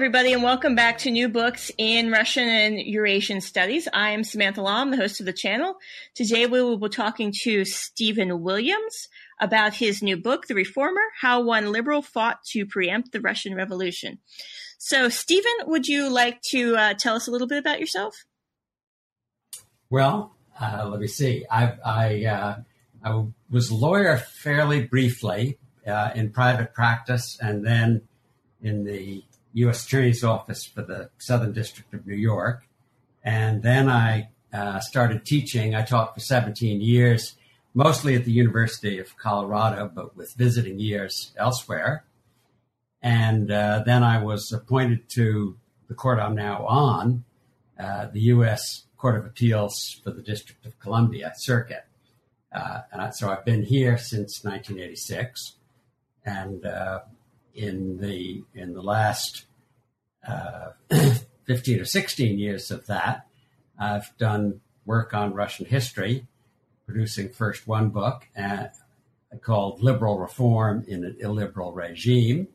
Everybody, and welcome back to New Books in Russian and Eurasian Studies. I am Samantha Lomb, the host of the channel. Today we will be talking to Stephen Williams about his new book, The Reformer How One Liberal Fought to Preempt the Russian Revolution. So, Stephen, would you like to uh, tell us a little bit about yourself? Well, uh, let me see. I, I, uh, I was a lawyer fairly briefly uh, in private practice and then in the U.S. Attorney's Office for the Southern District of New York. And then I uh, started teaching. I taught for 17 years, mostly at the University of Colorado, but with visiting years elsewhere. And uh, then I was appointed to the court I'm now on, uh, the U.S. Court of Appeals for the District of Columbia Circuit. Uh, and I, so I've been here since 1986. And uh, in the in the last uh, 15 or 16 years of that, I've done work on Russian history, producing first one book uh, called Liberal Reform in an Illiberal Regime,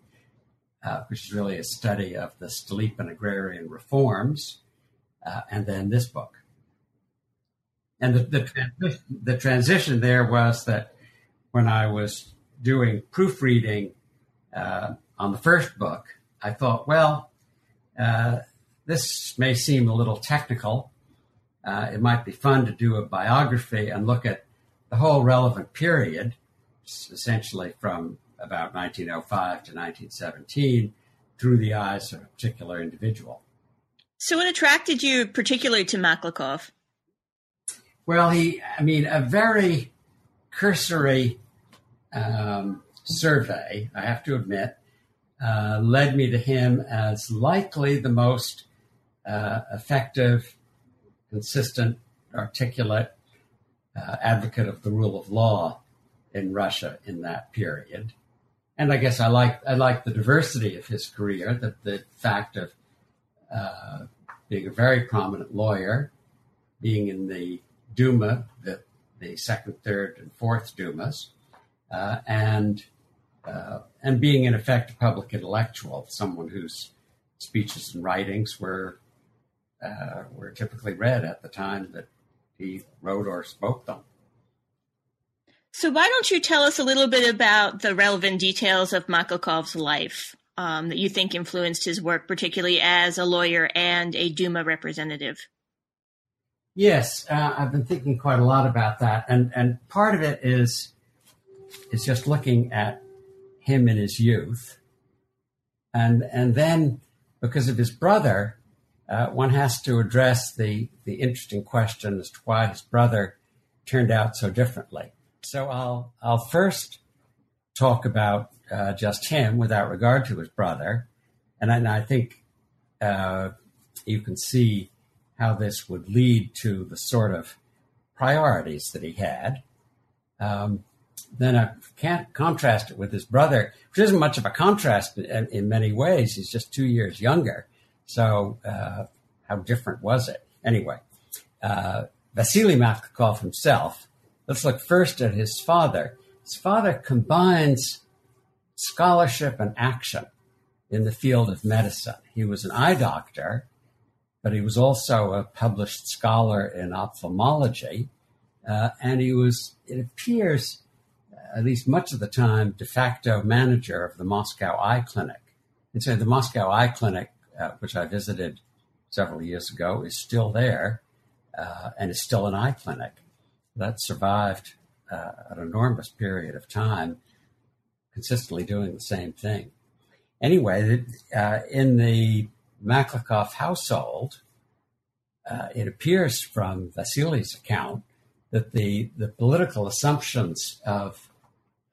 uh, which is really a study of the Stolypin agrarian reforms, uh, and then this book. And the, the, the transition there was that when I was doing proofreading uh, on the first book, I thought, well, uh, this may seem a little technical. Uh, it might be fun to do a biography and look at the whole relevant period, essentially from about 1905 to 1917, through the eyes of a particular individual. So, what attracted you particularly to Maklakov? Well, he, I mean, a very cursory um, survey, I have to admit, uh, led me to him as likely the most uh, effective, consistent, articulate uh, advocate of the rule of law in Russia in that period. And I guess I like I like the diversity of his career, the, the fact of uh, being a very prominent lawyer, being in the Duma, the, the second, third, and fourth Dumas, uh, and uh, and being in effect a public intellectual, someone whose speeches and writings were uh, were typically read at the time that he wrote or spoke them. So, why don't you tell us a little bit about the relevant details of Maklakov's life um, that you think influenced his work, particularly as a lawyer and a Duma representative? Yes, uh, I've been thinking quite a lot about that, and and part of it is is just looking at him in his youth. And, and then because of his brother, uh, one has to address the, the interesting question as to why his brother turned out so differently. So I'll, I'll first talk about uh, just him without regard to his brother. And I, and I think uh, you can see how this would lead to the sort of priorities that he had. Um, then I can't contrast it with his brother, which isn't much of a contrast in, in many ways. He's just two years younger. So, uh, how different was it? Anyway, uh, Vasily Maklakov himself, let's look first at his father. His father combines scholarship and action in the field of medicine. He was an eye doctor, but he was also a published scholar in ophthalmology. Uh, and he was, it appears, at least much of the time, de facto manager of the Moscow Eye Clinic. And so the Moscow Eye Clinic, uh, which I visited several years ago, is still there uh, and is still an eye clinic that survived uh, an enormous period of time, consistently doing the same thing. Anyway, uh, in the Maklakov household, uh, it appears from Vasily's account that the, the political assumptions of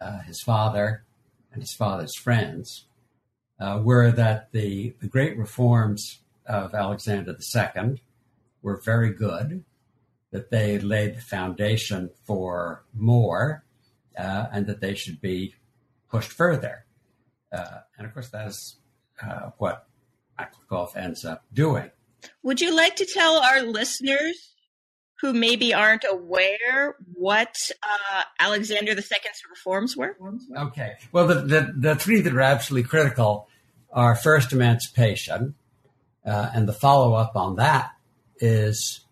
uh, his father and his father's friends uh, were that the, the great reforms of Alexander II were very good, that they laid the foundation for more, uh, and that they should be pushed further. Uh, and of course, that is uh, what Maklakov ends up doing. Would you like to tell our listeners who maybe aren't aware what uh, Alexander II's reforms were? Okay. Well, the, the, the, three that are absolutely critical are first emancipation, uh, and the follow up on that is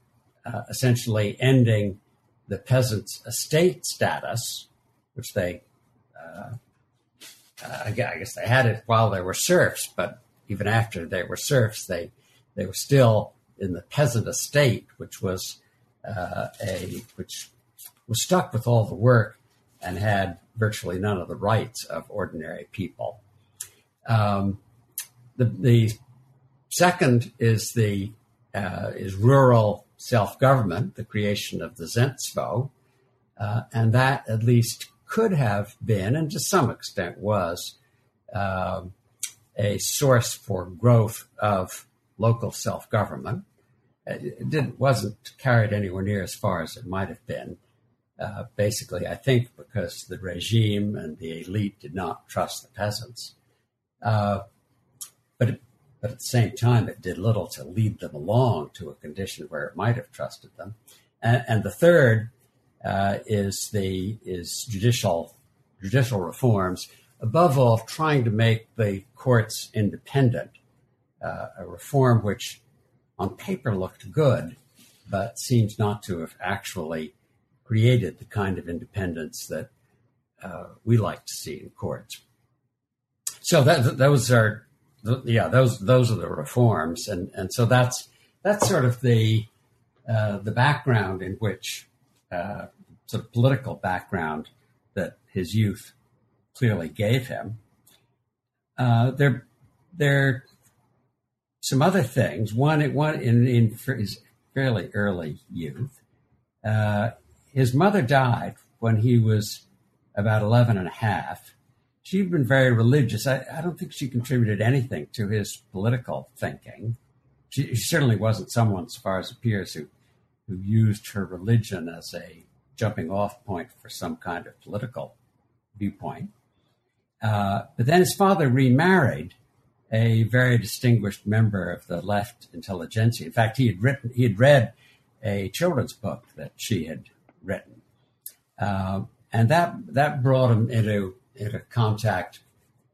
uh, essentially ending the peasants' estate status, which they, uh, uh, I guess they had it while they were serfs, but even after they were serfs, they they were still in the peasant estate, which was uh, a which was stuck with all the work and had virtually none of the rights of ordinary people. Um, the, the second is the uh, is rural self government, the creation of the Zemstvo, uh, and that at least could have been, and to some extent was, uh, a source for growth of local self government. It didn't wasn't carried anywhere near as far as it might have been. Uh, basically, I think because the regime and the elite did not trust the peasants. Uh, but it, but at the same time, it did little to lead them along to a condition where it might have trusted them. And, and the third uh, is the is judicial judicial reforms. Above all, trying to make the courts independent, uh, a reform which on paper looked good, but seems not to have actually created the kind of independence that uh, we like to see in courts. So that, those are, yeah, those those are the reforms, and and so that's that's sort of the uh, the background in which uh, sort of political background that his youth clearly gave him. Uh, there, there some other things. One, one in, in his fairly early youth, uh, his mother died when he was about 11 and a half. She'd been very religious. I, I don't think she contributed anything to his political thinking. She, she, certainly wasn't someone, as far as it appears, who, who used her religion as a jumping off point for some kind of political viewpoint. Uh, but then his father remarried a very distinguished member of the left intelligentsia. In fact, he had written, he had read a children's book that she had written, uh, and that that brought him into into contact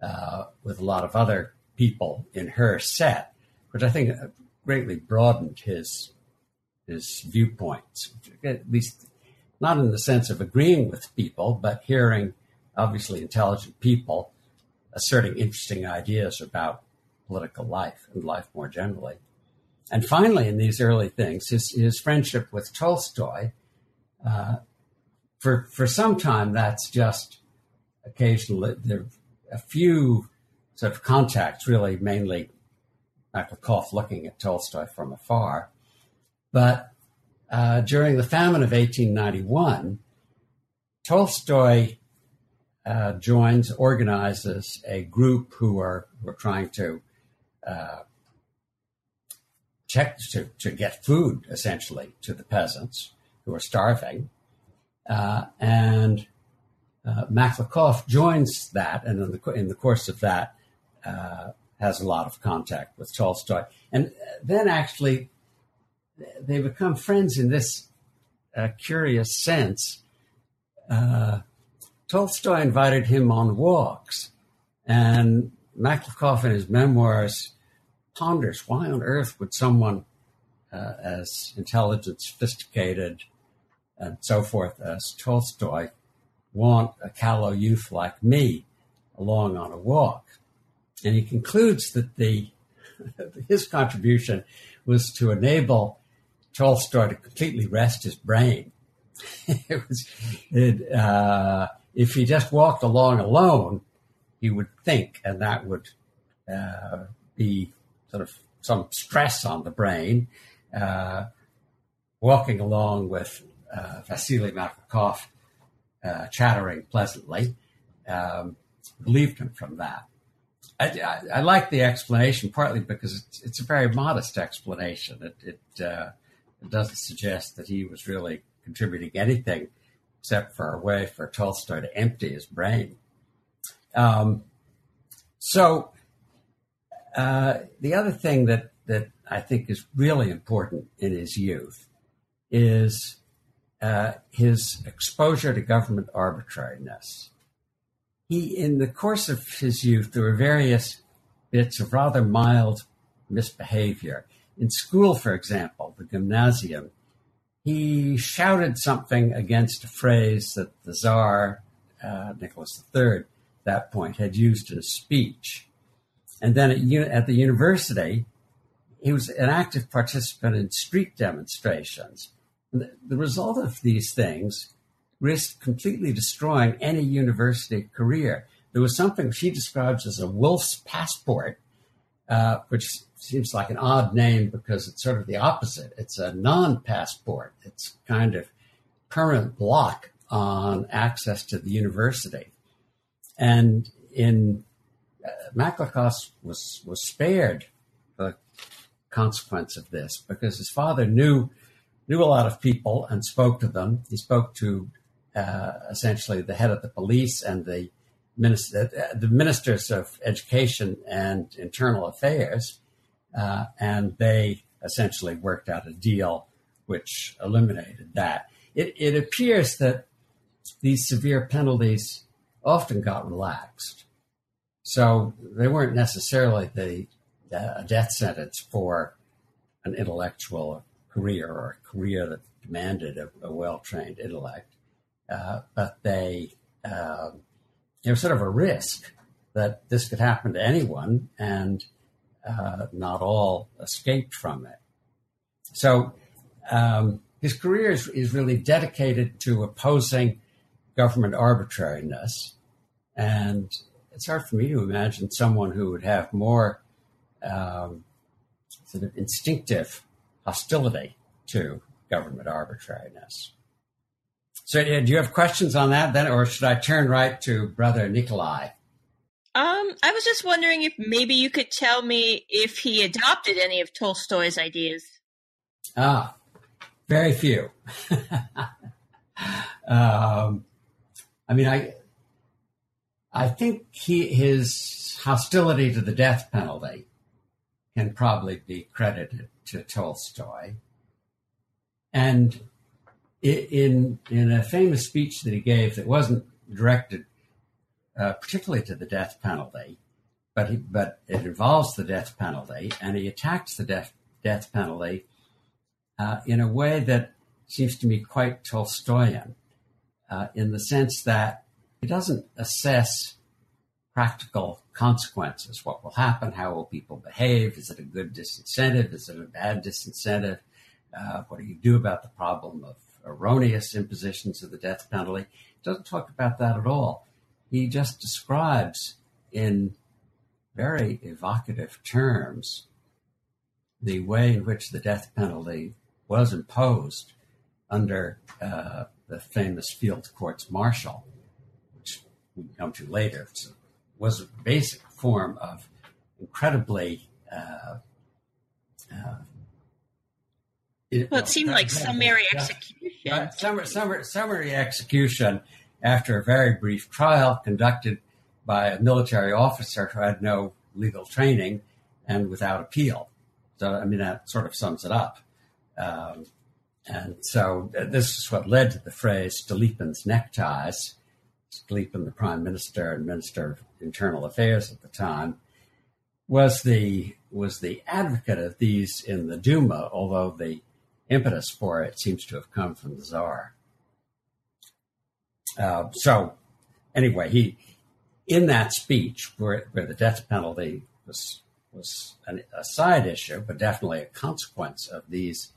uh, with a lot of other people in her set, which I think greatly broadened his his viewpoints. At least, not in the sense of agreeing with people, but hearing obviously intelligent people asserting interesting ideas about political life and life more generally. And finally, in these early things, his, his friendship with Tolstoy, uh, for, for some time, that's just occasionally, there a few sort of contacts, really mainly Maklakov looking at Tolstoy from afar. But uh, during the famine of 1891, Tolstoy uh, joins, organizes a group who are, who are trying to uh, check to, to get food essentially to the peasants who are starving. Uh, and uh, joins that, and in the, in the course of that, uh, has a lot of contact with Tolstoy. And then actually, they become friends in this uh, curious sense. Uh, Tolstoy invited him on walks, and Maklakov in his memoirs ponders why on earth would someone uh, as intelligent, sophisticated, and so forth as Tolstoy want a callow youth like me along on a walk? And he concludes that the his contribution was to enable Tolstoy to completely rest his brain. it was, it, uh, if he just walked along alone, he would think, and that would uh, be sort of some stress on the brain. Uh, walking along with uh, Vasily Maklakov uh, chattering pleasantly um, relieved him from that. I, I, I, like the explanation partly because it's, it's a very modest explanation. It it, uh, it, doesn't suggest that he was really contributing anything except for a way for Tolstoy to empty his brain. Um, so uh, the other thing that that I think is really important in his youth is uh, his exposure to government arbitrariness he, in the course of his youth, there were various bits of rather mild misbehavior. In school, for example, the gymnasium, he shouted something against a phrase that the Tsar, uh, Nicholas III, at that point, had used in a speech. And then at, at the university, he was an active participant in street demonstrations. The, the result of these things risked completely destroying any university career. There was something she describes as a wolf's passport, uh, which seems like an odd name because it's sort of the opposite. It's a non passport, it's kind of permanent block on access to the university. And in Maklakov was was spared the consequence of this because his father knew knew a lot of people and spoke to them. He spoke to uh, essentially the head of the police and the minister, uh, the ministers of education and internal affairs, uh, and they essentially worked out a deal which eliminated that. It, it appears that these severe penalties often got relaxed, so they weren't necessarily the uh, death sentence for an intellectual career or a career that demanded a, a well trained intellect uh, but they um, there was sort of a risk that this could happen to anyone, and uh, not all escaped from it. So um, his career is, is, really dedicated to opposing government arbitrariness, and it's hard for me to imagine someone who would have more um, sort of instinctive hostility to government arbitrariness. So, do you have questions on that then, or should I turn right to Brother Nikolai? Um, I was just wondering if maybe you could tell me if he adopted any of Tolstoy's ideas. Ah, very few. um, I mean, I, I think he, his hostility to the death penalty can probably be credited to Tolstoy. And in in a famous speech that he gave that wasn't directed uh, particularly to the death penalty, but he, but it involves the death penalty, and he attacks the death death penalty uh, in a way that seems to me quite Tolstoyan, uh, in the sense that he doesn't assess practical consequences. What will happen? How will people behave? Is it a good disincentive? Is it a bad disincentive? Uh, what do you do about the problem of erroneous impositions of the death penalty. He doesn't talk about that at all. He just describes in very evocative terms the way in which the death penalty was imposed under uh, the famous field courts martial, we come to later. So was a basic form of incredibly uh, uh, it, well, it seemed like summary execution. summary, summary, summary execution after a very brief trial conducted by a military officer who had no legal training and without appeal. So, I mean, that sort of sums it up. Um, and so uh, this is what led to the phrase Stolypin's neckties. Stolypin, the prime minister and minister of internal affairs at the time, was the was the advocate of these in the Duma, although the impetus for it seems to have come from the czar. Uh, so, anyway, he in that speech where, where the death penalty was was an, a side issue, but definitely a consequence of these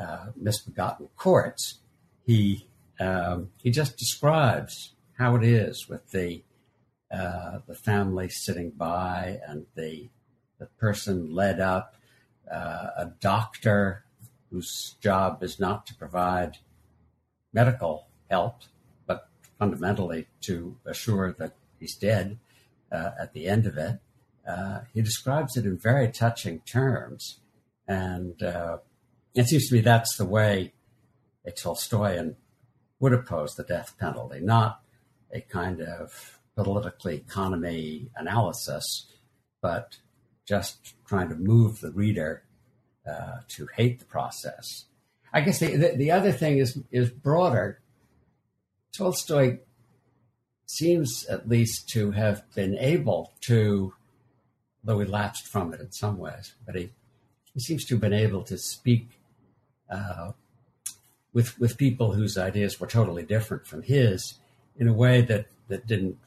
uh, misbegotten courts, he um, he just describes how it is with the uh, the family sitting by and the the person led up, uh, a doctor whose job is not to provide medical help, but fundamentally to assure that he's dead uh, at the end of it. uh, he describes it in very touching terms. And uh, it seems to me that's the way a Tolstoyan would oppose the death penalty, not a kind of political economy analysis, but just trying to move the reader uh, to hate the process. I guess the, the, the other thing is is broader. Tolstoy seems at least to have been able to, though he lapsed from it in some ways, but he, he seems to have been able to speak uh, with with people whose ideas were totally different from his in a way that that didn't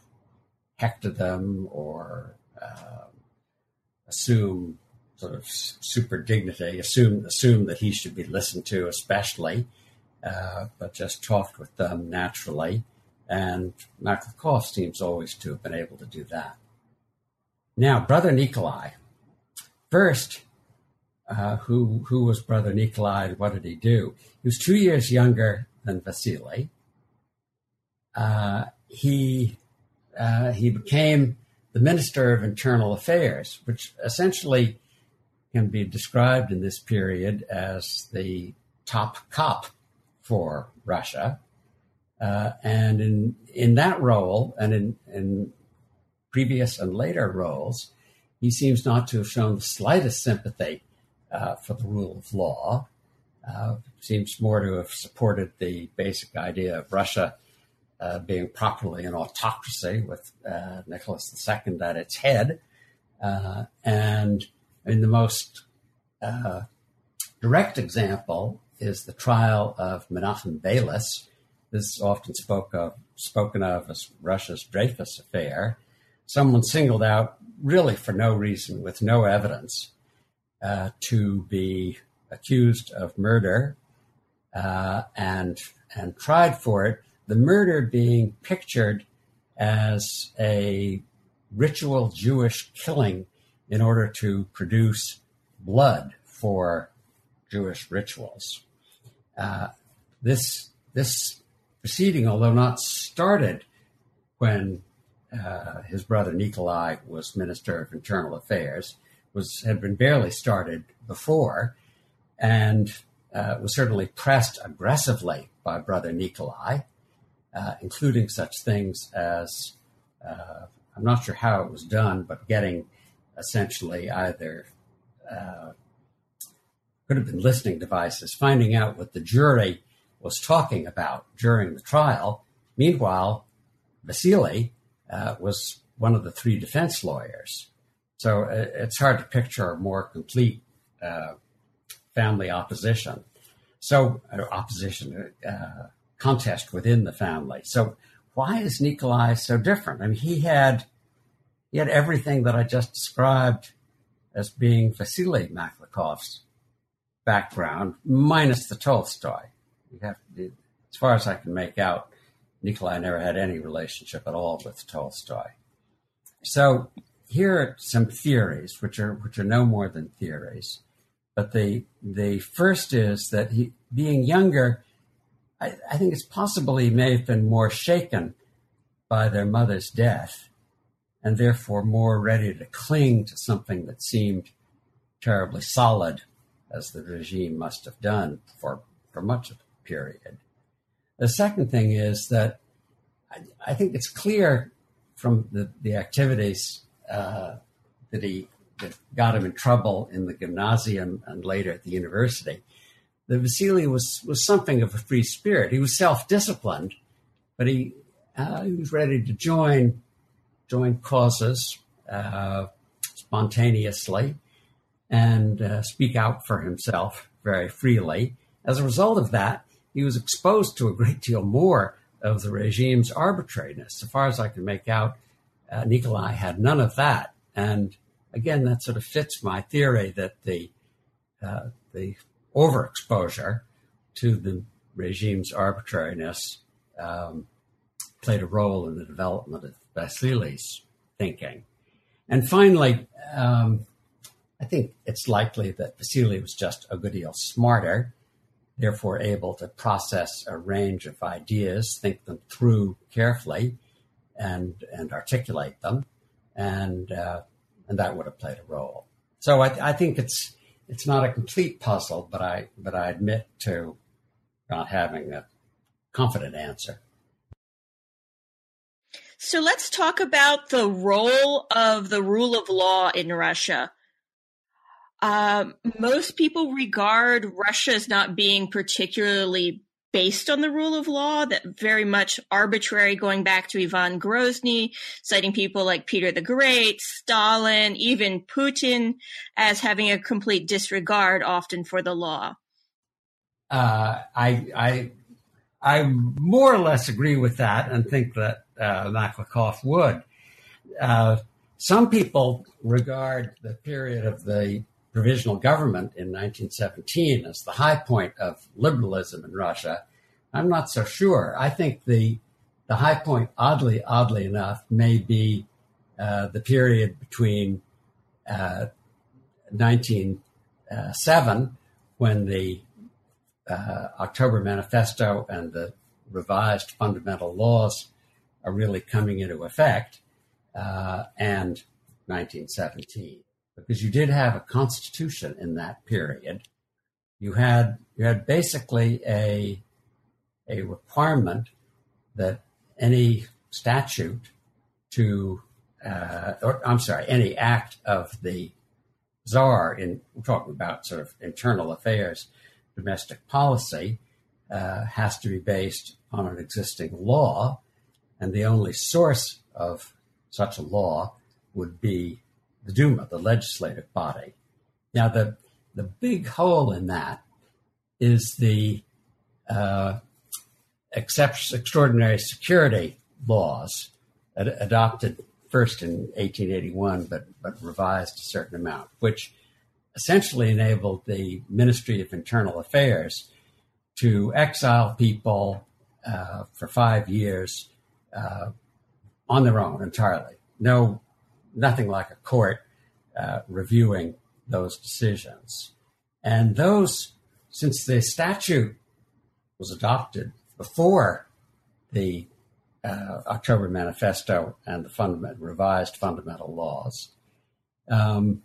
hector them or uh, assume sort of super dignity, assume assume that he should be listened to, especially, uh, but just talked with them naturally. And Maklakov seems always to have been able to do that. Now, Brother Nikolai. First, uh, who who was Brother Nikolai and what did he do? He was two years younger than Vasily. Uh, he uh, he became the Minister of Internal Affairs, which essentially can be described in this period as the top cop for Russia. Uh, and in in that role, and in, in previous and later roles, he seems not to have shown the slightest sympathy uh, for the rule of law. Uh, seems more to have supported the basic idea of Russia uh, being properly an autocracy with uh, Nicholas II at its head. Uh, and in the most uh, direct example is the trial of Menachem Beilis. This is often spoke of, spoken of as Russia's Dreyfus affair. Someone singled out, really for no reason, with no evidence, uh, to be accused of murder uh, and and tried for it the murder being pictured as a ritual Jewish killing in order to produce blood for Jewish rituals. Uh, this this proceeding, although not started when uh, his brother Nikolai was Minister of Internal Affairs, was had been barely started before, and uh, was certainly pressed aggressively by brother Nikolai including such things as uh, I'm not sure how it was done, but getting essentially either uh, could have been listening devices, finding out what the jury was talking about during the trial. Meanwhile, Vasily uh, was one of the three defense lawyers. So uh, it's hard to picture a more complete uh, family opposition. So, opposition, contest within the family. So why is Nikolai so different? I mean, he had he had everything that I just described as being Vasily Maklakov's background, minus the Tolstoy. You have, to, as far as I can make out, Nikolai never had any relationship at all with Tolstoy. So here are some theories, which are which are no more than theories. But the the first is that he, being younger, I, I think it's possible he may have been more shaken by their mother's death and therefore more ready to cling to something that seemed terribly solid, as the regime must have done for, for much of the period. The second thing is that I, I think it's clear from the, the activities uh, that he that got him in trouble in the gymnasium and later at the university that Vasily was was something of a free spirit. He was self disciplined, but he uh, he was ready to join join causes uh, spontaneously and uh, speak out for himself very freely. As a result of that, he was exposed to a great deal more of the regime's arbitrariness. So far as I can make out, uh, Nikolai had none of that. And again, that sort of fits my theory that the uh, the overexposure to the regime's arbitrariness um, played a role in the development of Vasily's thinking. And finally, um, I think it's likely that Vasily was just a good deal smarter, therefore able to process a range of ideas, think them through carefully, and and articulate them. And uh, and that would have played a role. So I, I think it's it's not a complete puzzle, but I but I admit to not having a confident answer. So let's talk about the role of the rule of law in Russia. Uh, most people regard Russia as not being particularly based on the rule of law, that very much arbitrary, going back to Ivan Grozny, citing people like Peter the Great, Stalin, even Putin as having a complete disregard often for the law. Uh, I, I, I more or less agree with that and think that uh, would. Uh, some people regard the period of the provisional government in 1917 as the high point of liberalism in Russia. I'm not so sure. I think the the high point, oddly, oddly enough, may be uh, the period between uh, 1907, when the uh, October Manifesto and the revised fundamental laws are really coming into effect, uh, and 1917 because you did have a constitution in that period. You had you had basically a a requirement that any statute to uh, or I'm sorry, any act of the czar in we're talking about sort of internal affairs, domestic policy, uh, has to be based on an existing law, and the only source of such a law would be the Duma, the legislative body. Now, the, the big hole in that is the uh, extraordinary security laws ad- adopted first in 1881, but, but revised a certain amount, which essentially enabled the Ministry of Internal Affairs to exile people uh, for five years uh, on their own entirely. No nothing like a court uh, reviewing those decisions. And those, since the statute was adopted before the uh, October Manifesto and the fundament, revised fundamental laws, um,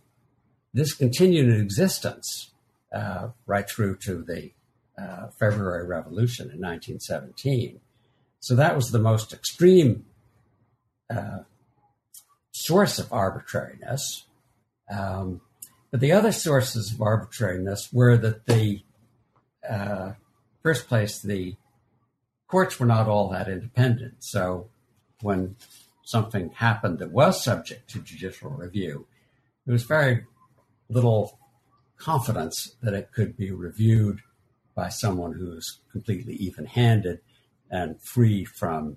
this continued in existence uh, right through to the uh, February Revolution in 1917. So that was the most extreme uh, source of arbitrariness. Um, but the other sources of arbitrariness were that the uh, first place the courts were not all that independent. So when something happened that was subject to judicial review, there was very little confidence that it could be reviewed by someone who was completely even-handed and free from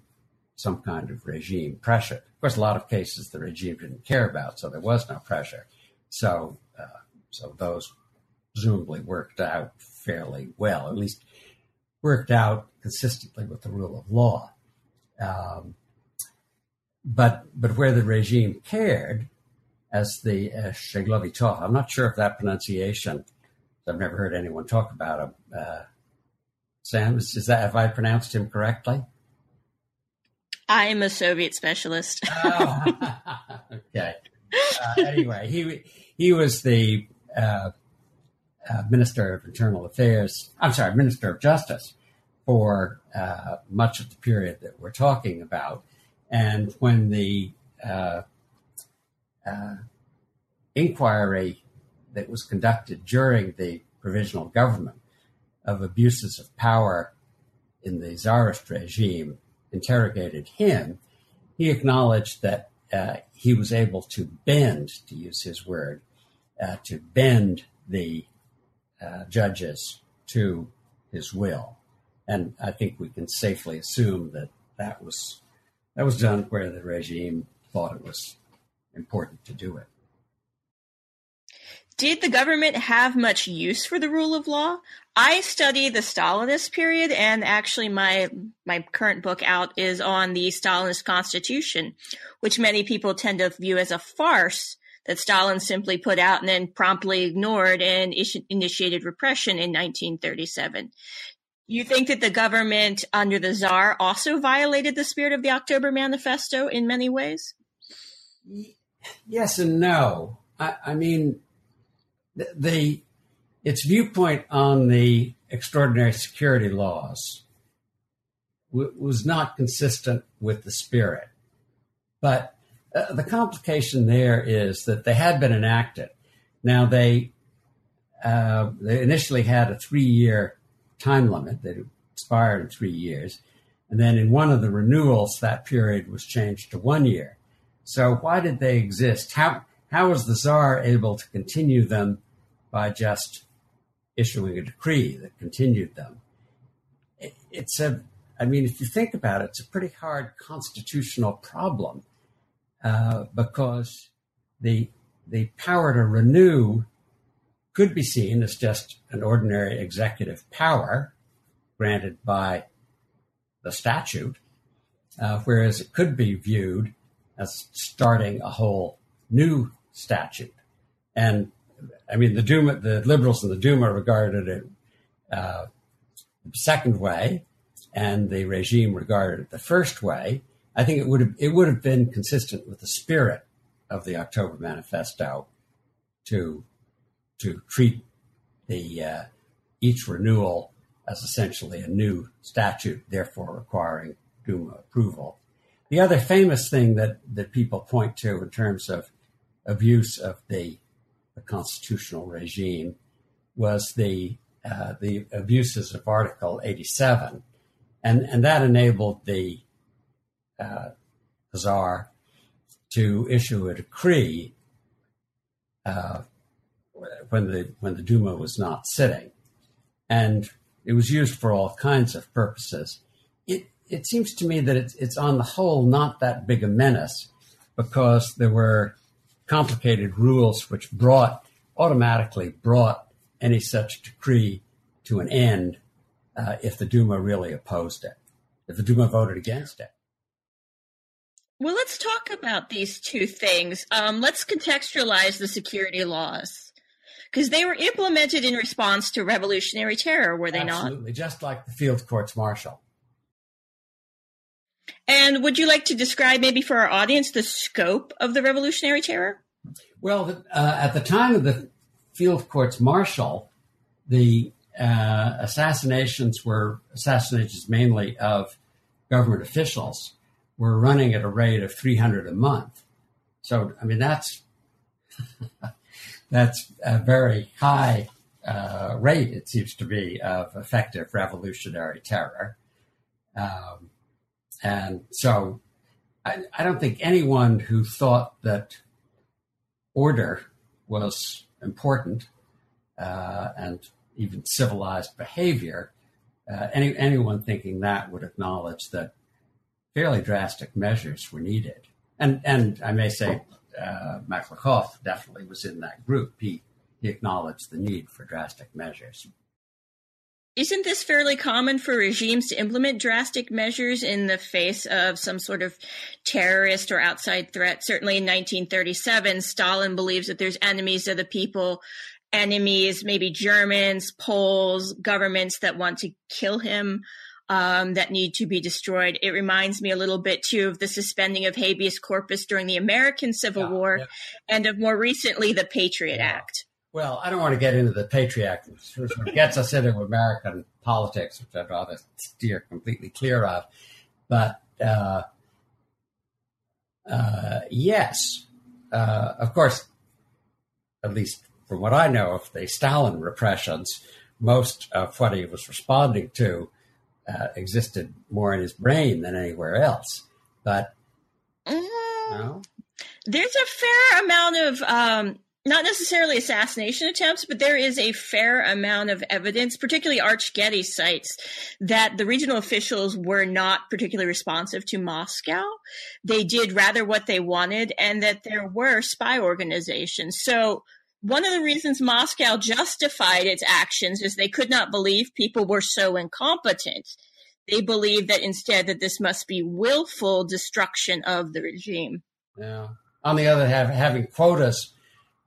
some kind of regime pressure. Of course, a lot of cases the regime didn't care about, so there was no pressure. So, uh, so those presumably worked out fairly well, at least worked out consistently with the rule of law. Um, but but where the regime cared, as the uh, I'm not sure if that pronunciation. I've never heard anyone talk about him. Uh, Sam, is, is that have I pronounced him correctly? I'm a Soviet specialist. oh, okay. Uh, anyway, he he was the uh, uh, Minister of Internal Affairs. I'm sorry, Minister of Justice for uh, much of the period that we're talking about. And when the uh, uh, inquiry that was conducted during the provisional government of abuses of power in the czarist regime interrogated him, he acknowledged that uh, he was able to bend, to use his word, uh, to bend the uh, judges to his will. And I think we can safely assume that that was that was done where the regime thought it was important to do it. Did the government have much use for the rule of law? I study the Stalinist period, and actually, my my current book out is on the Stalinist Constitution, which many people tend to view as a farce that Stalin simply put out and then promptly ignored and initiated repression in 1937. You think that the government under the Tsar also violated the spirit of the October Manifesto in many ways? yes and no. I, I mean, the, its viewpoint on the extraordinary security laws w- was not consistent with the spirit. But uh, the complication there is that they had been enacted. Now they uh, they initially had a three year time limit that expired in three years, and then in one of the renewals that period was changed to one year. So why did they exist? How how was the czar able to continue them by just issuing a decree that continued them? It's a I mean, if you think about it, it's a pretty hard constitutional problem uh, because the the power to renew could be seen as just an ordinary executive power granted by the statute, uh, whereas it could be viewed as starting a whole new statute. And I mean, the Duma, the liberals in the Duma regarded it uh, the second way, and the regime regarded it the first way. I think it would have it would have been consistent with the spirit of the October Manifesto to to treat the uh, each renewal as essentially a new statute, therefore requiring Duma approval. The other famous thing that, that people point to in terms of abuse of the, the constitutional regime was the uh, the abuses of Article 87, and and that enabled the uh, czar to issue a decree uh, when the when the Duma was not sitting, and it was used for all kinds of purposes. It it seems to me that it's it's on the whole not that big a menace because there were complicated rules which brought automatically brought any such decree to an end uh, if the Duma really opposed it, if the Duma voted against it. Well, let's talk about these two things. Um, let's contextualize the security laws because they were implemented in response to revolutionary terror, were they Absolutely, not? Absolutely, just like the field courts martial. And would you like to describe, maybe for our audience, the scope of the revolutionary terror? Well, uh, at the time of the field courts martial, the uh, assassinations were assassinations mainly of government officials were running at a rate of 300 a month. So, I mean, that's that's a very high uh, rate, it seems to be, of effective revolutionary terror. Um, and so I, I, don't think anyone who thought that order was important uh, and even civilized behavior, uh, any, anyone thinking that would acknowledge that fairly drastic measures were needed. And, and I may say uh, definitely was in that group. He, he acknowledged the need for drastic measures. Isn't this fairly common for regimes to implement drastic measures in the face of some sort of terrorist or outside threat? Certainly in 1937, Stalin believes that there's enemies of the people, enemies, maybe Germans, Poles, governments that want to kill him um, that need to be destroyed. It reminds me a little bit too of the suspending of habeas corpus during the American Civil yeah, War yeah. and of more recently the Patriot yeah. Act. Well, I don't want to get into the Patriot Act, which gets us into American politics, which I'd rather steer completely clear of. But uh, uh, yes, uh, of course, at least from what I know of the Stalin repressions, most of what he was responding to uh, existed more in his brain than anywhere else. But mm-hmm. there's a fair amount of um, not necessarily assassination attempts, but there is a fair amount of evidence, particularly Arch Getty cites, that the regional officials were not particularly responsive to Moscow. They did rather what they wanted, and that there were spy organizations. So one of the reasons Moscow justified its actions is they could not believe people were so incompetent. They believed that instead that this must be willful destruction of the regime. Yeah. On the other hand, having quotas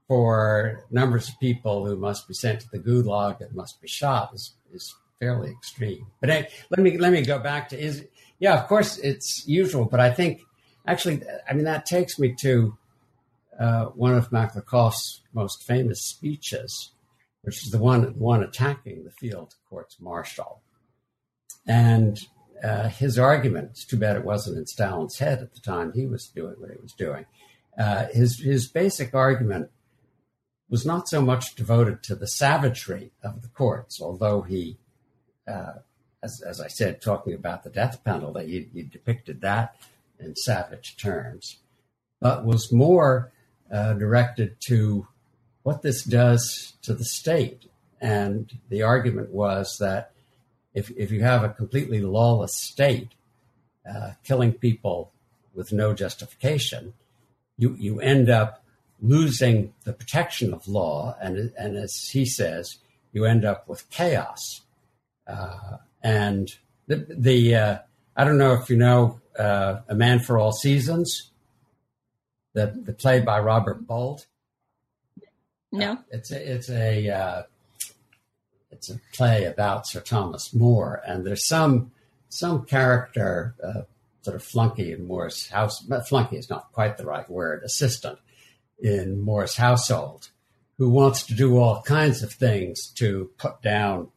for numbers of people who must be sent to the gulag and must be shot is, is fairly extreme. But hey, let me let me go back to is yeah, of course it's usual, but I think actually, I mean that takes me to uh, one of Maklakov's most famous speeches, which is the one one attacking the field courts martial. And uh, his argument, it's too bad it wasn't in Stalin's head at the time he was doing what he was doing. Uh, his, his basic argument was not so much devoted to the savagery of the courts, although he, uh, as, as I said, talking about the death penalty, he, he depicted that in savage terms, but was more uh, directed to what this does to the state. And the argument was that if, if you have a completely lawless state uh, killing people with no justification, you, you end up losing the protection of law. And, and as he says, you end up with chaos. Uh, and the, the uh, I don't know if you know uh, A Man for All Seasons, the, the play by Robert Bolt. No, it's a, it's a uh, it's a play about Sir Thomas More, and there's some some character, uh, sort of flunky in More's house. Flunky is not quite the right word. Assistant in More's household, who wants to do all kinds of things to put down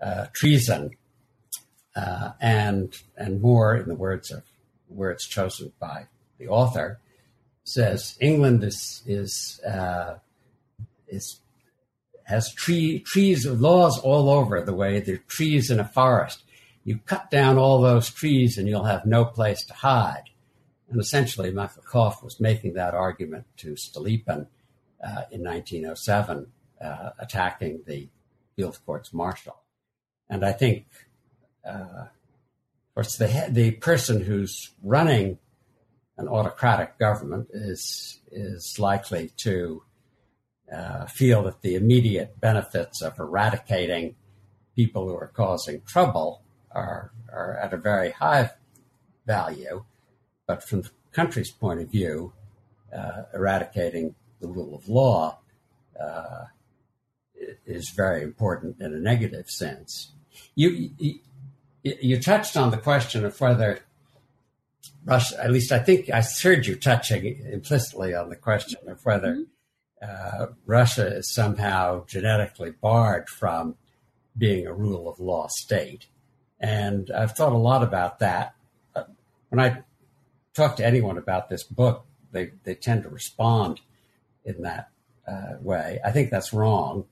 uh, treason, uh, and and More, in the words of words chosen by the author, says England is is uh, is has tree, trees, laws all over the way there are trees in a forest. You cut down all those trees and you'll have no place to hide. And essentially, Maklakov was making that argument to Stolypin uh, in 1907, uh, attacking the field courts martial. And I think, uh, of course, the, the person who's running an autocratic government is, is likely to uh, feel that the immediate benefits of eradicating people who are causing trouble are, are at a very high value. But from the country's point of view, uh, eradicating the rule of law uh, is very important in a negative sense. You, you, you touched on the question of whether Russia, at least I think I heard you touching implicitly on the question of whether mm-hmm uh, Russia is somehow genetically barred from being a rule of law state. And I've thought a lot about that. When I talk to anyone about this book, they, they tend to respond in that uh, way. I think that's wrong.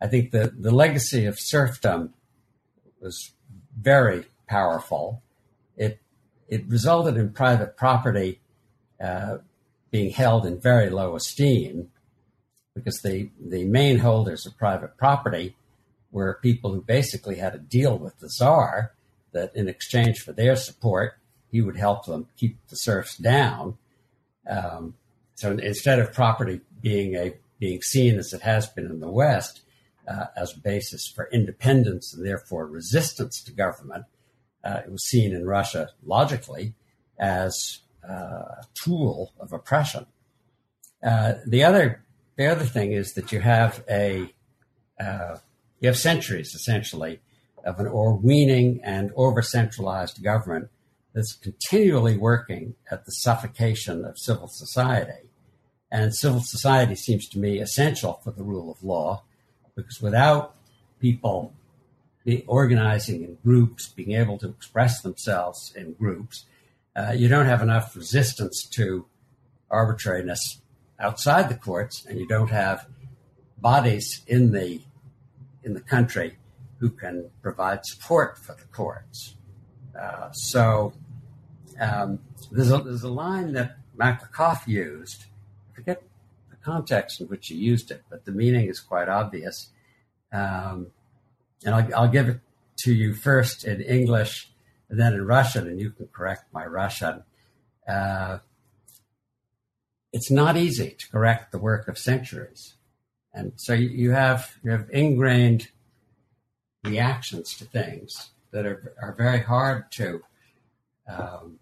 I think the, the legacy of serfdom was very powerful. It, it resulted in private property uh, being held in very low esteem because the, the main holders of private property were people who basically had a deal with the czar that in exchange for their support, he would help them keep the serfs down. Um, so instead of property being a being seen as it has been in the West uh, as a basis for independence and therefore resistance to government, uh, it was seen in Russia logically as uh, a tool of oppression. Uh, the other the other thing is that you have a uh, you have centuries essentially of an Orwellian and over centralized government that's continually working at the suffocation of civil society. And civil society seems to me essential for the rule of law because without people be organizing in groups, being able to express themselves in groups, uh, you don't have enough resistance to arbitrariness outside the courts, and you don't have bodies in the in the country who can provide support for the courts. Uh, so um, there's a there's a line that Maklakov used. I forget the context in which he used it, but the meaning is quite obvious. Um, and I'll, I'll give it to you first in English and then in Russian, and you can correct my Russian. Uh, it's not easy to correct the work of centuries. And so you have you have ingrained reactions to things that are are very hard to um,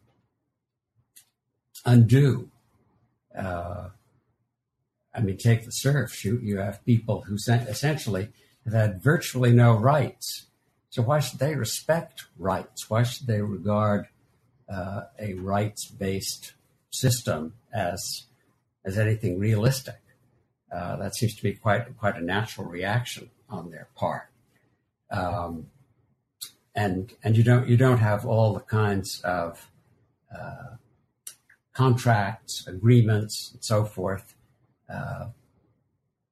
undo. Uh, I mean, take the serfs. shoot. you have people who essentially have had virtually no rights. So why should they respect rights? Why should they regard uh, a rights based system as as anything realistic. Uh, that seems to be quite quite a natural reaction on their part. Um, and and you don't you don't have all the kinds of uh, contracts, agreements, and so forth, uh,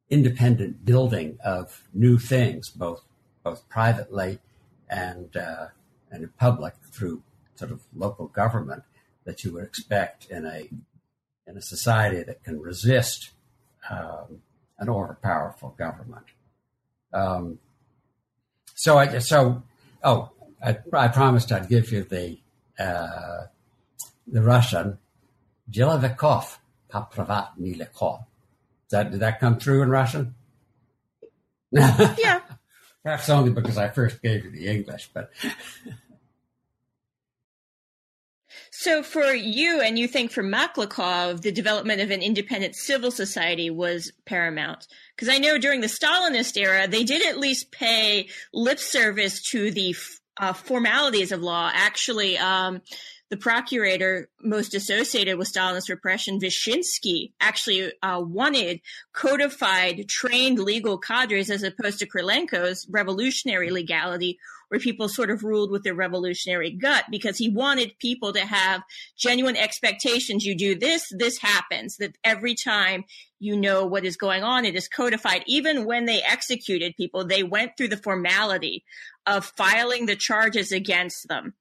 independent building of new things, both both privately and uh, and in public through sort of local government that you would expect in a in a society that can resist um, an overpowerful government. Um, so I so oh I, I promised I'd give you the uh, the Russian Jilavikov Papravat Milakov. That did that come through in Russian? yeah. Perhaps only because I first gave you the English, but So for you and you think for Maklakov, the development of an independent civil society was paramount. Because I know during the Stalinist era, they did at least pay lip service to the uh, formalities of law. Actually, um, the procurator most associated with Stalinist repression, Vyshinsky, actually uh, wanted codified, trained legal cadres as opposed to Krylenko's revolutionary legality, where people sort of ruled with their revolutionary gut because he wanted people to have genuine expectations. You do this, this happens, that every time you know what is going on, it is codified. Even when they executed people, they went through the formality of filing the charges against them.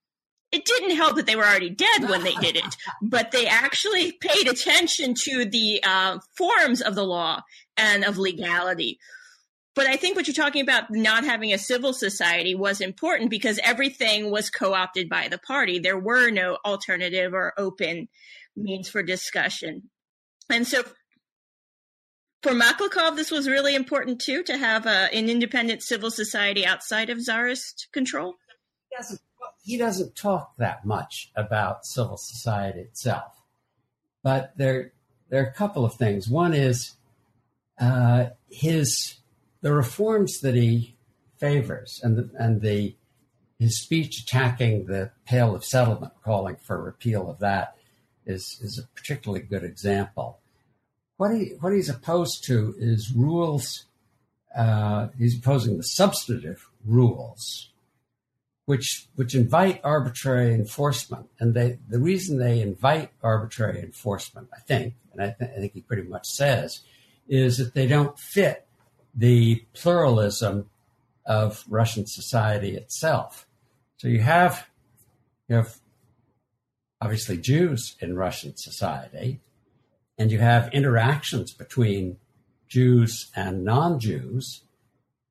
It didn't help that they were already dead when they did it, but they actually paid attention to the uh, forms of the law and of legality. But I think what you're talking about, not having a civil society, was important because everything was co opted by the party. There were no alternative or open means for discussion. And so for Maklakov, this was really important too to have a, an independent civil society outside of Tsarist control. Doesn't, he doesn't talk that much about civil society itself, but there there are a couple of things. One is uh, his the reforms that he favors and the, and the his speech attacking the Pale of Settlement, calling for repeal of that, is is a particularly good example. What he what he's opposed to is rules. Uh, he's opposing the substantive rules, which which invite arbitrary enforcement. And they the reason they invite arbitrary enforcement, I think, and I, th- I think he pretty much says, is that they don't fit the pluralism of Russian society itself. So you have you have obviously Jews in Russian society, and you have interactions between Jews and non-Jews,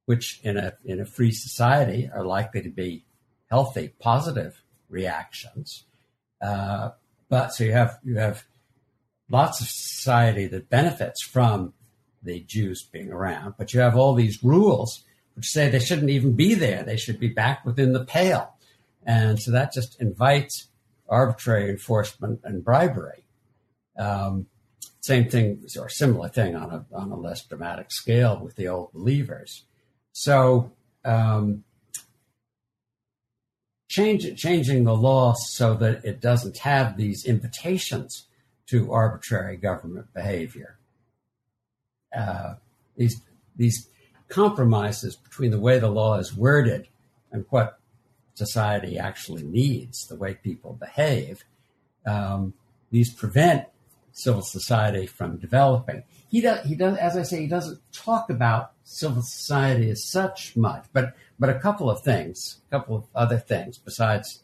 which in a in a free society are likely to be healthy, positive reactions. Uh, but so you have you have lots of society that benefits from the Jews being around, but you have all these rules which say they shouldn't even be there. They should be back within the pale. And so that just invites arbitrary enforcement and bribery. Um, same thing or similar thing on a, on a less dramatic scale with the old believers. So, um, change, changing the law so that it doesn't have these invitations to arbitrary government behavior uh, these these compromises between the way the law is worded and what society actually needs, the way people behave, um, these prevent civil society from developing. He does, he does, as I say, he doesn't talk about civil society as such much, but but a couple of things, a couple of other things besides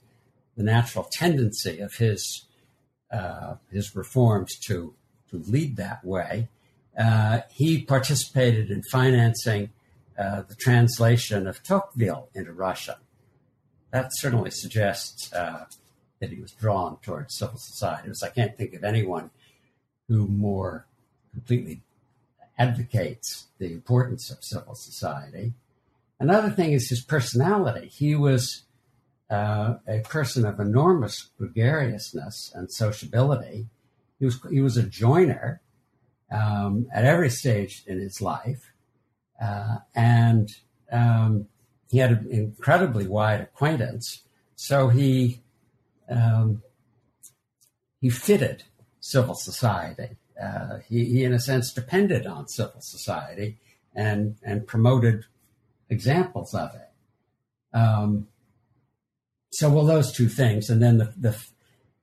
the natural tendency of his uh, his reforms to to lead that way. Uh, he participated in financing uh, the translation of Tocqueville into Russian. That certainly suggests uh, that he was drawn towards civil society. I can't think of anyone who more completely advocates the importance of civil society. Another thing is his personality. He was uh, a person of enormous gregariousness and sociability. He was he was a joiner um, at every stage in his life. Uh, and um, he had an incredibly wide acquaintance. So he um, he fitted civil society uh, he, he, in a sense, depended on civil society and and promoted examples of it. Um, so, well, those two things, and then the, the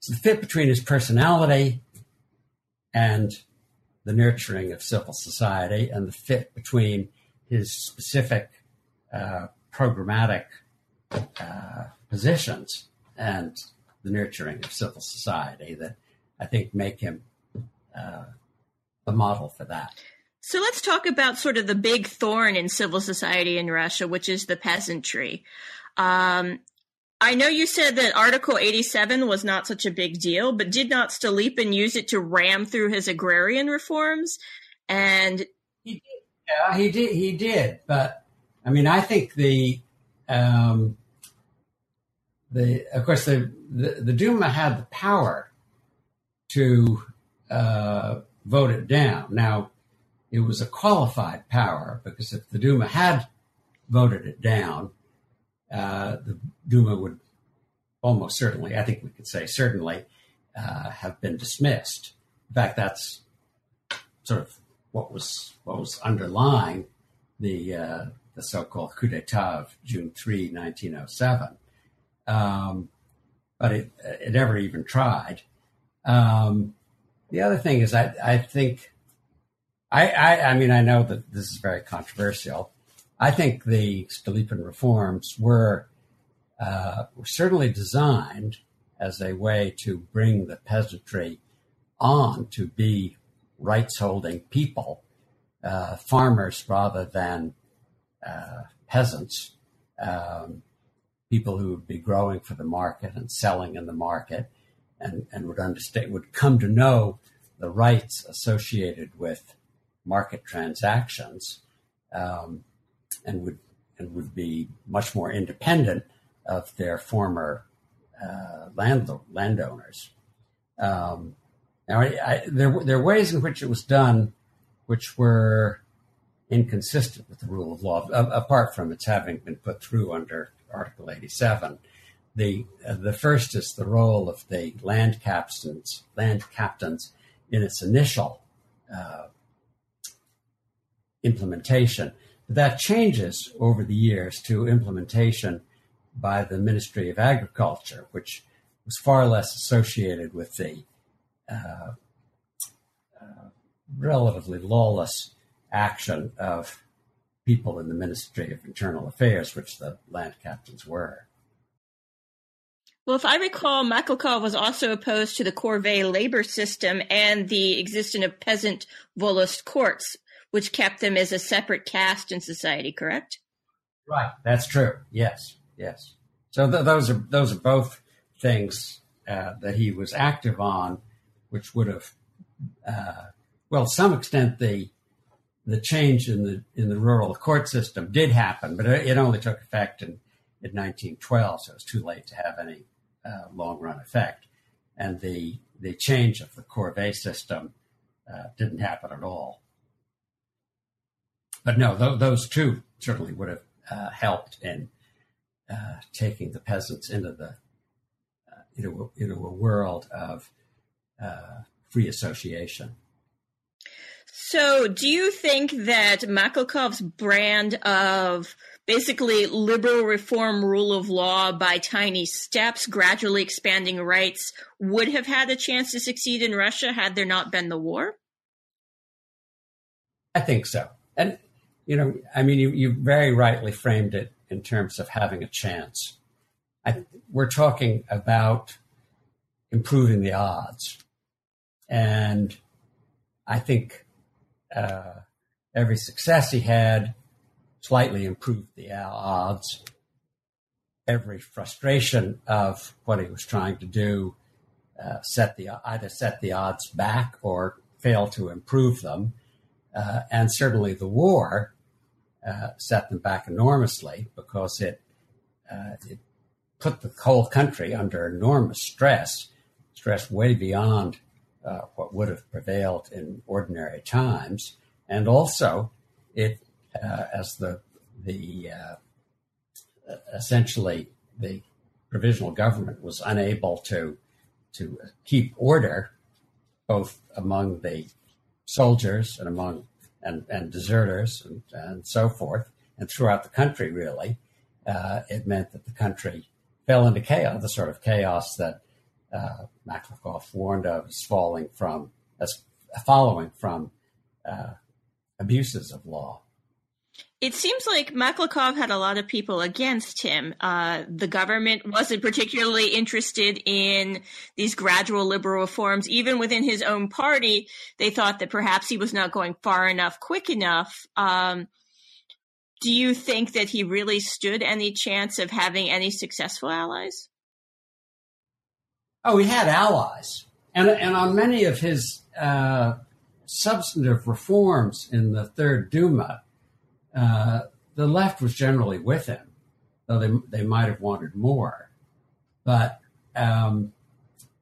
the fit between his personality and the nurturing of civil society, and the fit between his specific uh, programmatic uh, positions and the nurturing of civil society that I think make him uh, the model for that. So let's talk about sort of the big thorn in civil society in Russia, which is the peasantry. Um, I know you said that Article 87 was not such a big deal, but did not Stolypin use it to ram through his agrarian reforms? And he did. Yeah, he did. He did. But I mean, I think the um, the of course the, the, the Duma had the power to uh, vote it down. Now, it was a qualified power because if the Duma had voted it down, uh, the Duma would almost certainly, I think we could say certainly, uh, have been dismissed. In fact, that's sort of what was what was underlying the uh, the so-called coup d'état of June 3, 1907. Um, but it, it never even tried. Um, the other thing is, I, I think, I, I, I mean, I know that this is very controversial. I think the Stolypin reforms were, uh, certainly designed as a way to bring the peasantry on to be rights holding people, uh, farmers rather than uh, peasants, um, people who would be growing for the market and selling in the market and, and would understand, would come to know the rights associated with market transactions um, and would and would be much more independent of their former uh, land, landowners. Um, now, I, I, there, there are ways in which it was done which were inconsistent with the rule of law, apart from its having been put through under Article 87. The, uh, the first is the role of the land captains, land captains in its initial uh, implementation. But that changes over the years to implementation by the Ministry of Agriculture, which was far less associated with the uh, uh, relatively lawless action of people in the Ministry of Internal Affairs, which the land captains were. Well, if I recall, Maklakov was also opposed to the corvée labor system and the existence of peasant volost courts, which kept them as a separate caste in society, correct? Right, that's true. Yes, yes. So th- those are those are both things uh, that he was active on, which would have, uh, well, to some extent, the the change in the in the rural court system did happen, but it only took effect in, in 1912, so it's too late to have any uh, long run effect. And the the change of the corvée system uh, didn't happen at all. But no, th- those two certainly would have uh, helped in uh, taking the peasants into the uh, into, a, into a world of uh, free association. So, do you think that Maklakov's brand of basically liberal reform rule of law by tiny steps, gradually expanding rights, would have had a chance to succeed in Russia had there not been the war? I think so. And, you know, I mean, you, you very rightly framed it in terms of having a chance. I, we're talking about improving the odds. And I think uh, every success he had slightly improved the odds. Every frustration of what he was trying to do uh, set the either set the odds back or failed to improve them. Uh, and certainly the war uh, set them back enormously because it uh, it put the whole country under enormous stress, stress way beyond uh, what would have prevailed in ordinary times, and also it uh, as the the uh, essentially the provisional government was unable to to keep order both among the soldiers and among and, and deserters and, and so forth, and throughout the country, really, uh, it meant that the country fell into chaos, the sort of chaos that uh, warned of as falling from, as following from uh, abuses of law. It seems like Maklakov had a lot of people against him. Uh, the government wasn't particularly interested in these gradual liberal reforms. Even within his own party, they thought that perhaps he was not going far enough, quick enough. Um, do you think that he really stood any chance of having any successful allies? Oh, he had allies, and and on many of his uh, substantive reforms in the Third Duma uh, the left was generally with him, though they, they might have wanted more. But um,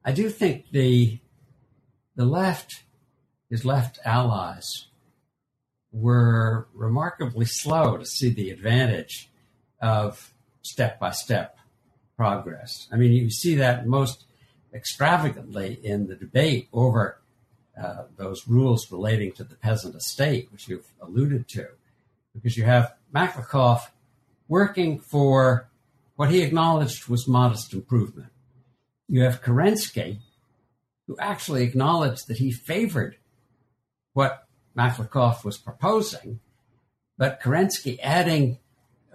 I do think the the left, his left allies, were remarkably slow to see the advantage of step by step progress. I mean, you see that most extravagantly in the debate over uh, those rules relating to the peasant estate, which you've alluded to because you have Maklakov working for what he acknowledged was modest improvement. You have Kerensky, who actually acknowledged that he favored what Maklakov was proposing, but Kerensky adding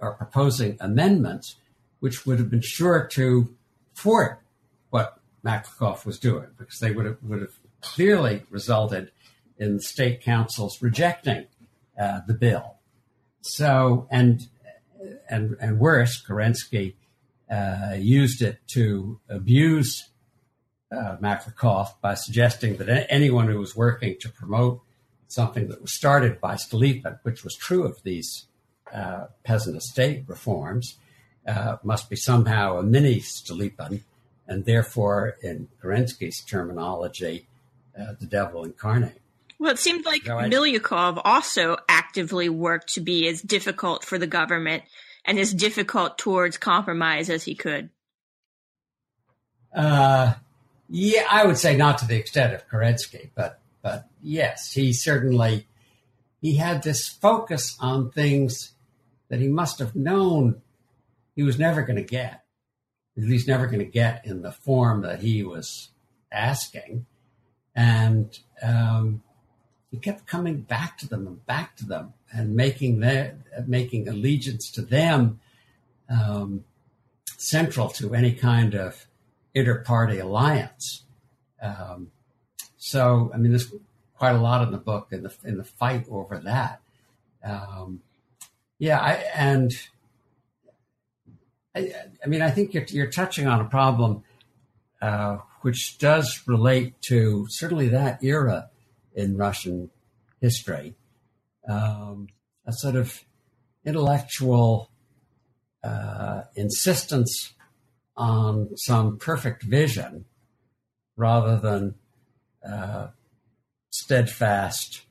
or proposing amendments which would have been sure to thwart what Maklakov was doing, because they would have, would have clearly resulted in the state councils rejecting uh, the bill. So, and and and worse, Kerensky uh, used it to abuse uh, Maklakov by suggesting that anyone who was working to promote something that was started by Stolypin, which was true of these uh, peasant estate reforms, uh, must be somehow a mini Stolypin, and therefore, in Kerensky's terminology, uh, the devil incarnate. Well, it seemed like no. Milyukov also actively worked to be as difficult for the government and as difficult towards compromise as he could. Uh, yeah, I would say not to the extent of Kerensky, but but yes, he certainly he had this focus on things that he must have known he was never going to get. At least never going to get in the form that he was asking, and um, he kept coming back to them and back to them and making their making allegiance to them um, central to any kind of inter-party alliance. Um, so, I mean, there's quite a lot in the book in the in the fight over that. Um, yeah, I, and I, I, mean, I think you're, you're touching on a problem uh, which does relate to certainly that era in Russian history. Um, a sort of intellectual uh, insistence on some perfect vision rather than uh, steadfast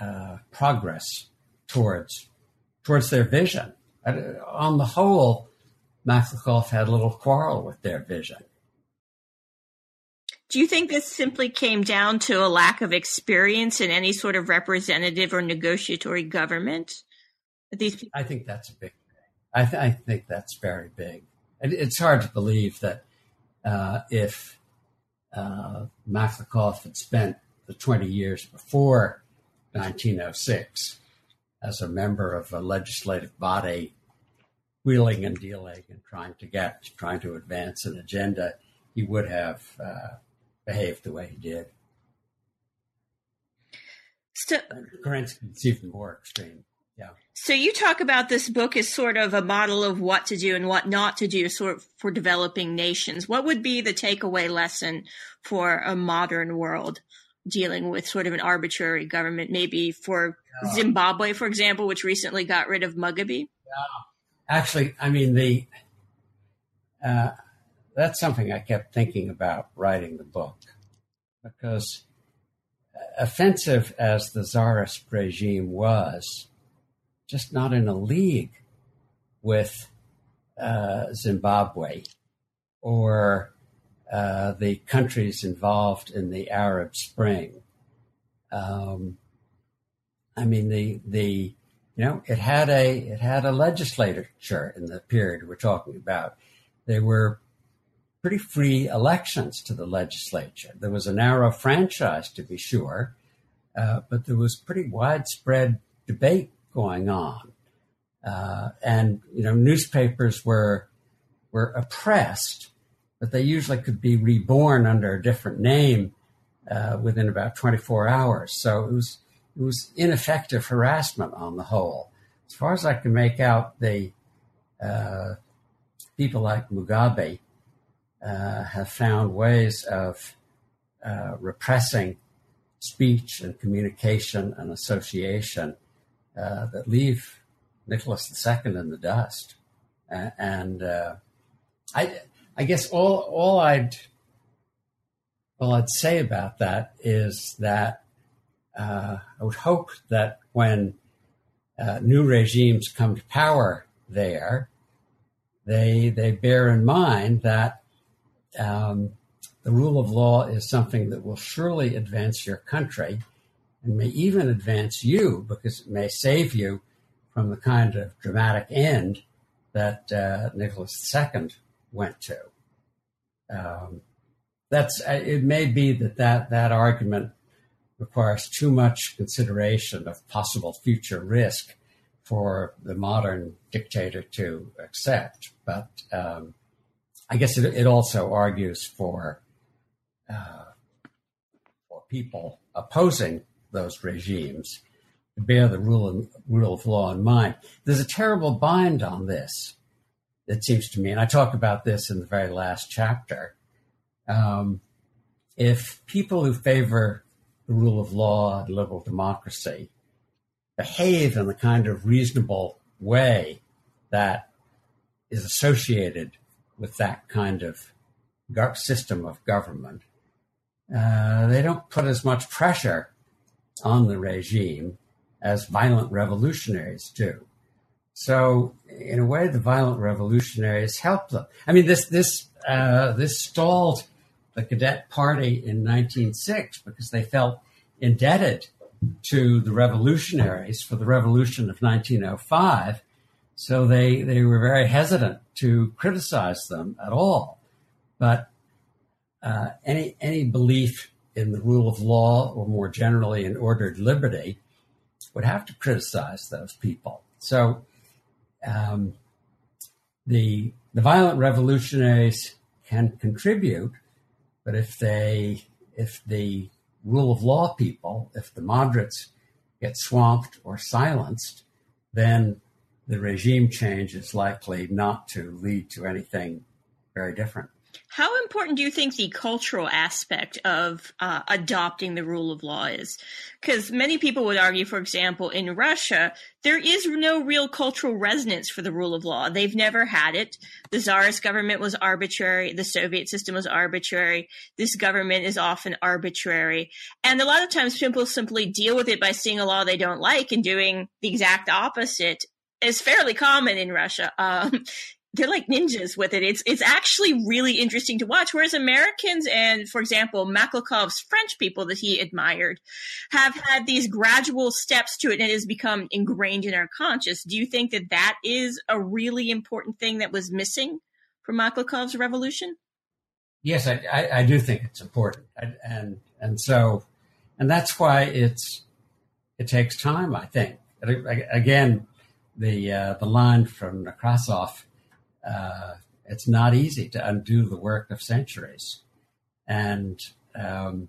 uh, progress towards towards their vision. On the whole, Maklakov had a little quarrel with their vision. Do you think this simply came down to a lack of experience in any sort of representative or negotiatory government? These people- I think that's big. I, th- I think that's very big. And it's hard to believe that uh, if uh, had spent the 20 years before 1906 as a member of a legislative body, wheeling and dealing and trying to get, trying to advance an agenda, he would have uh, behaved the way he did. So, Kerensky's even more extreme. Yeah. So you talk about this book as sort of a model of what to do and what not to do sort of for developing nations. What would be the takeaway lesson for a modern world dealing with sort of an arbitrary government, maybe for yeah. Zimbabwe, for example, which recently got rid of Mugabe? Yeah. Actually, I mean, the, uh, that's something I kept thinking about writing the book because offensive as the czarist regime was, just not in a league with uh, Zimbabwe or uh, the countries involved in the Arab Spring. Um, I mean, the the you know it had a it had a legislature in the period we're talking about. There were pretty free elections to the legislature. There was a narrow franchise, to be sure, uh, but there was pretty widespread debate going on, uh, and you know newspapers were were oppressed, but they usually could be reborn under a different name uh, within about 24 hours. So it was it was ineffective harassment on the whole. As far as I can make out, the uh, people like Mugabe have found ways of uh, repressing speech and communication and association uh, that leave Nicholas II in the dust. and uh, I, I guess all all I'd all I'd say about that is that uh, I would hope that when uh, new regimes come to power there, they they bear in mind that um, the rule of law is something that will surely advance your country and may even advance you because it may save you from the kind of dramatic end that uh, Nicholas II went to. Um, that's uh, it may be that, that that argument requires too much consideration of possible future risk for the modern dictator to accept. But um, I guess it, it, also argues for uh, for people opposing those regimes to bear the rule of, rule of law in mind. There's a terrible bind on this, it seems to me, and I talk about this in the very last chapter. Um, if people who favor the rule of law and liberal democracy behave in the kind of reasonable way that is associated with that kind of system of government, uh, they don't put as much pressure on the regime as violent revolutionaries do. So, in a way, the violent revolutionaries help them. I mean, this this uh, this stalled the Cadet Party in 1906 because they felt indebted to the revolutionaries for the revolution of 1905. So they, they were very hesitant to criticize them at all. But uh, any, any belief in the rule of law or more generally in ordered liberty would have to criticize those people. So um, the, the violent revolutionaries can contribute but if they, if the rule of law people, if the moderates get swamped or silenced, then the regime change is likely not to lead to anything very different. How important do you think the cultural aspect of uh, adopting the rule of law is? Because many people would argue, for example, in Russia, there is no real cultural resonance for the rule of law. They've never had it. The czarist government was arbitrary. The Soviet system was arbitrary. This government is often arbitrary. And a lot of times people simply deal with it by seeing a law they don't like and doing the exact opposite is fairly common in Russia. Um, they're like ninjas with it. It's it's actually really interesting to watch. Whereas Americans and, for example, Maklakov's French people that he admired have had these gradual steps to it, and it has become ingrained in our conscious. Do you think that that is a really important thing that was missing from Maklakov's revolution? Yes, I, I, I do think it's important, I, and and so, and that's why it's it takes time. I think again, the uh, the line from Nekrasov uh, it's not easy to undo the work of centuries. And, um,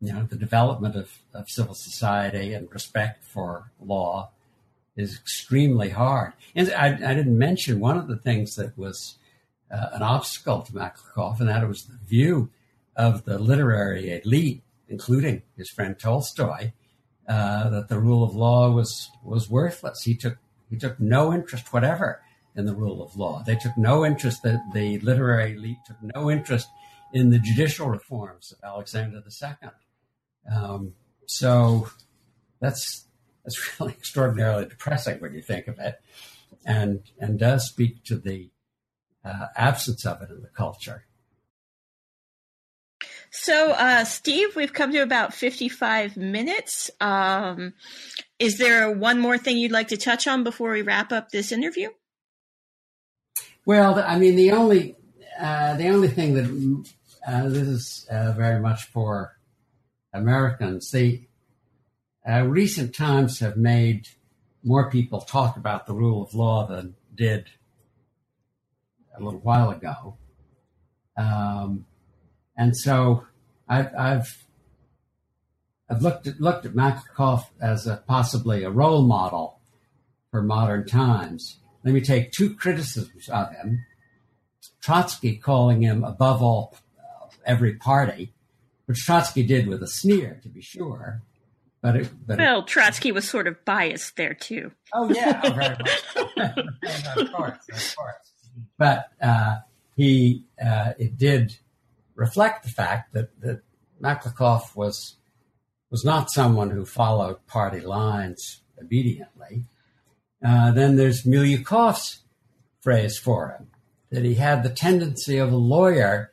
you know, the development of, of civil society and respect for law is extremely hard. And I, I didn't mention one of the things that was uh, an obstacle to Maklakov, and that was the view of the literary elite, including his friend Tolstoy, uh, that the rule of law was was worthless. He took he took no interest whatever in the rule of law. They took no interest, the, the literary elite took no interest in the judicial reforms of Alexander II. Um, so that's that's really extraordinarily depressing when you think of it, and and does speak to the uh, absence of it in the culture. So, uh, Steve, we've come to about 55 minutes. Um, is there one more thing you'd like to touch on before we wrap up this interview? Well, I mean, the only uh, the only thing that uh, this is uh, very much for Americans. The uh, recent times have made more people talk about the rule of law than did a little while ago. Um, and so I've, I've, I've looked at, looked at Maklakov as a, possibly a role model for modern times. Let me take two criticisms of him. Trotsky calling him above all every party, which Trotsky did with a sneer, to be sure. But, it, but well, it, Trotsky was sort of biased there too. Oh yeah, oh, very much. of course, of course. But uh, he uh, it did reflect the fact that that Maklakov was was not someone who followed party lines obediently. Uh, then there's Milyukov's phrase for him that he had the tendency of a lawyer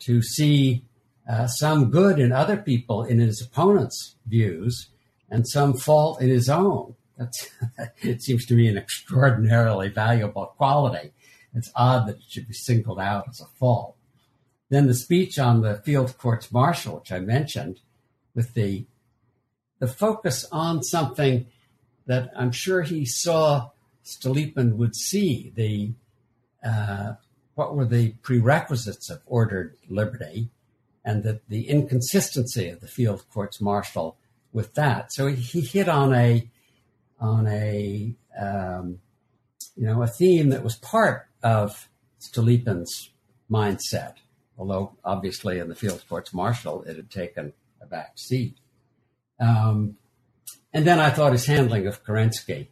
to see uh, some good in other people in his opponent's views and some fault in his own. That's, it seems to me an extraordinarily valuable quality. It's odd that it should be singled out as a fault. Then the speech on the field courts martial, which I mentioned, with the the focus on something that I'm sure he saw Stolypin would see the uh, what were the prerequisites of ordered liberty and that the inconsistency of the field courts martial with that. So he hit on a on a um, you know a theme that was part of Stolypin's mindset, although obviously in the field courts martial it had taken a back seat. Um, and then I thought his handling of Kerensky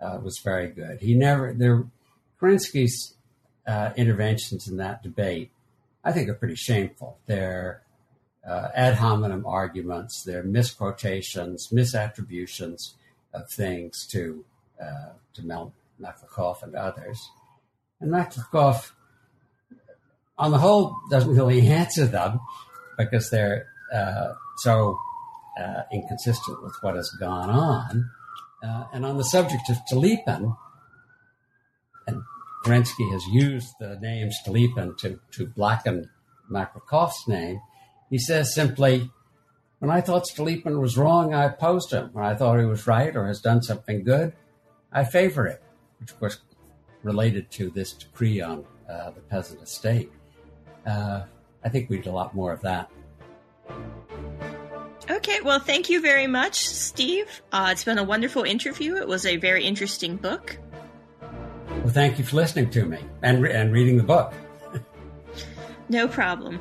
uh, was very good. He never there Kerensky's uh, interventions in that debate, I think, are pretty shameful. They're uh, ad hominem arguments, they're misquotations, misattributions of things to uh, to Mel and others. And Maklakov, on the whole, doesn't really answer them because they're uh, so uh, inconsistent with what has gone on. Uh, and on the subject of Stolypin, and Kerensky has used the name Stolypin to, to blacken Maklakov's name. He says simply, when I thought Stolypin was wrong, I opposed him. When I thought he was right or has done something good, I favor it, which of course related to this decree on uh, the peasant estate. Uh, I think we need a lot more of that. Okay, well, thank you very much, Steve. Uh, it's been a wonderful interview. It was a very interesting book. Well, thank you for listening to me and, re- and reading the book. no problem.